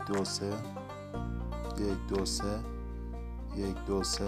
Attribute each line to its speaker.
Speaker 1: ekli o S. Y ekli o S. Y ekli o S.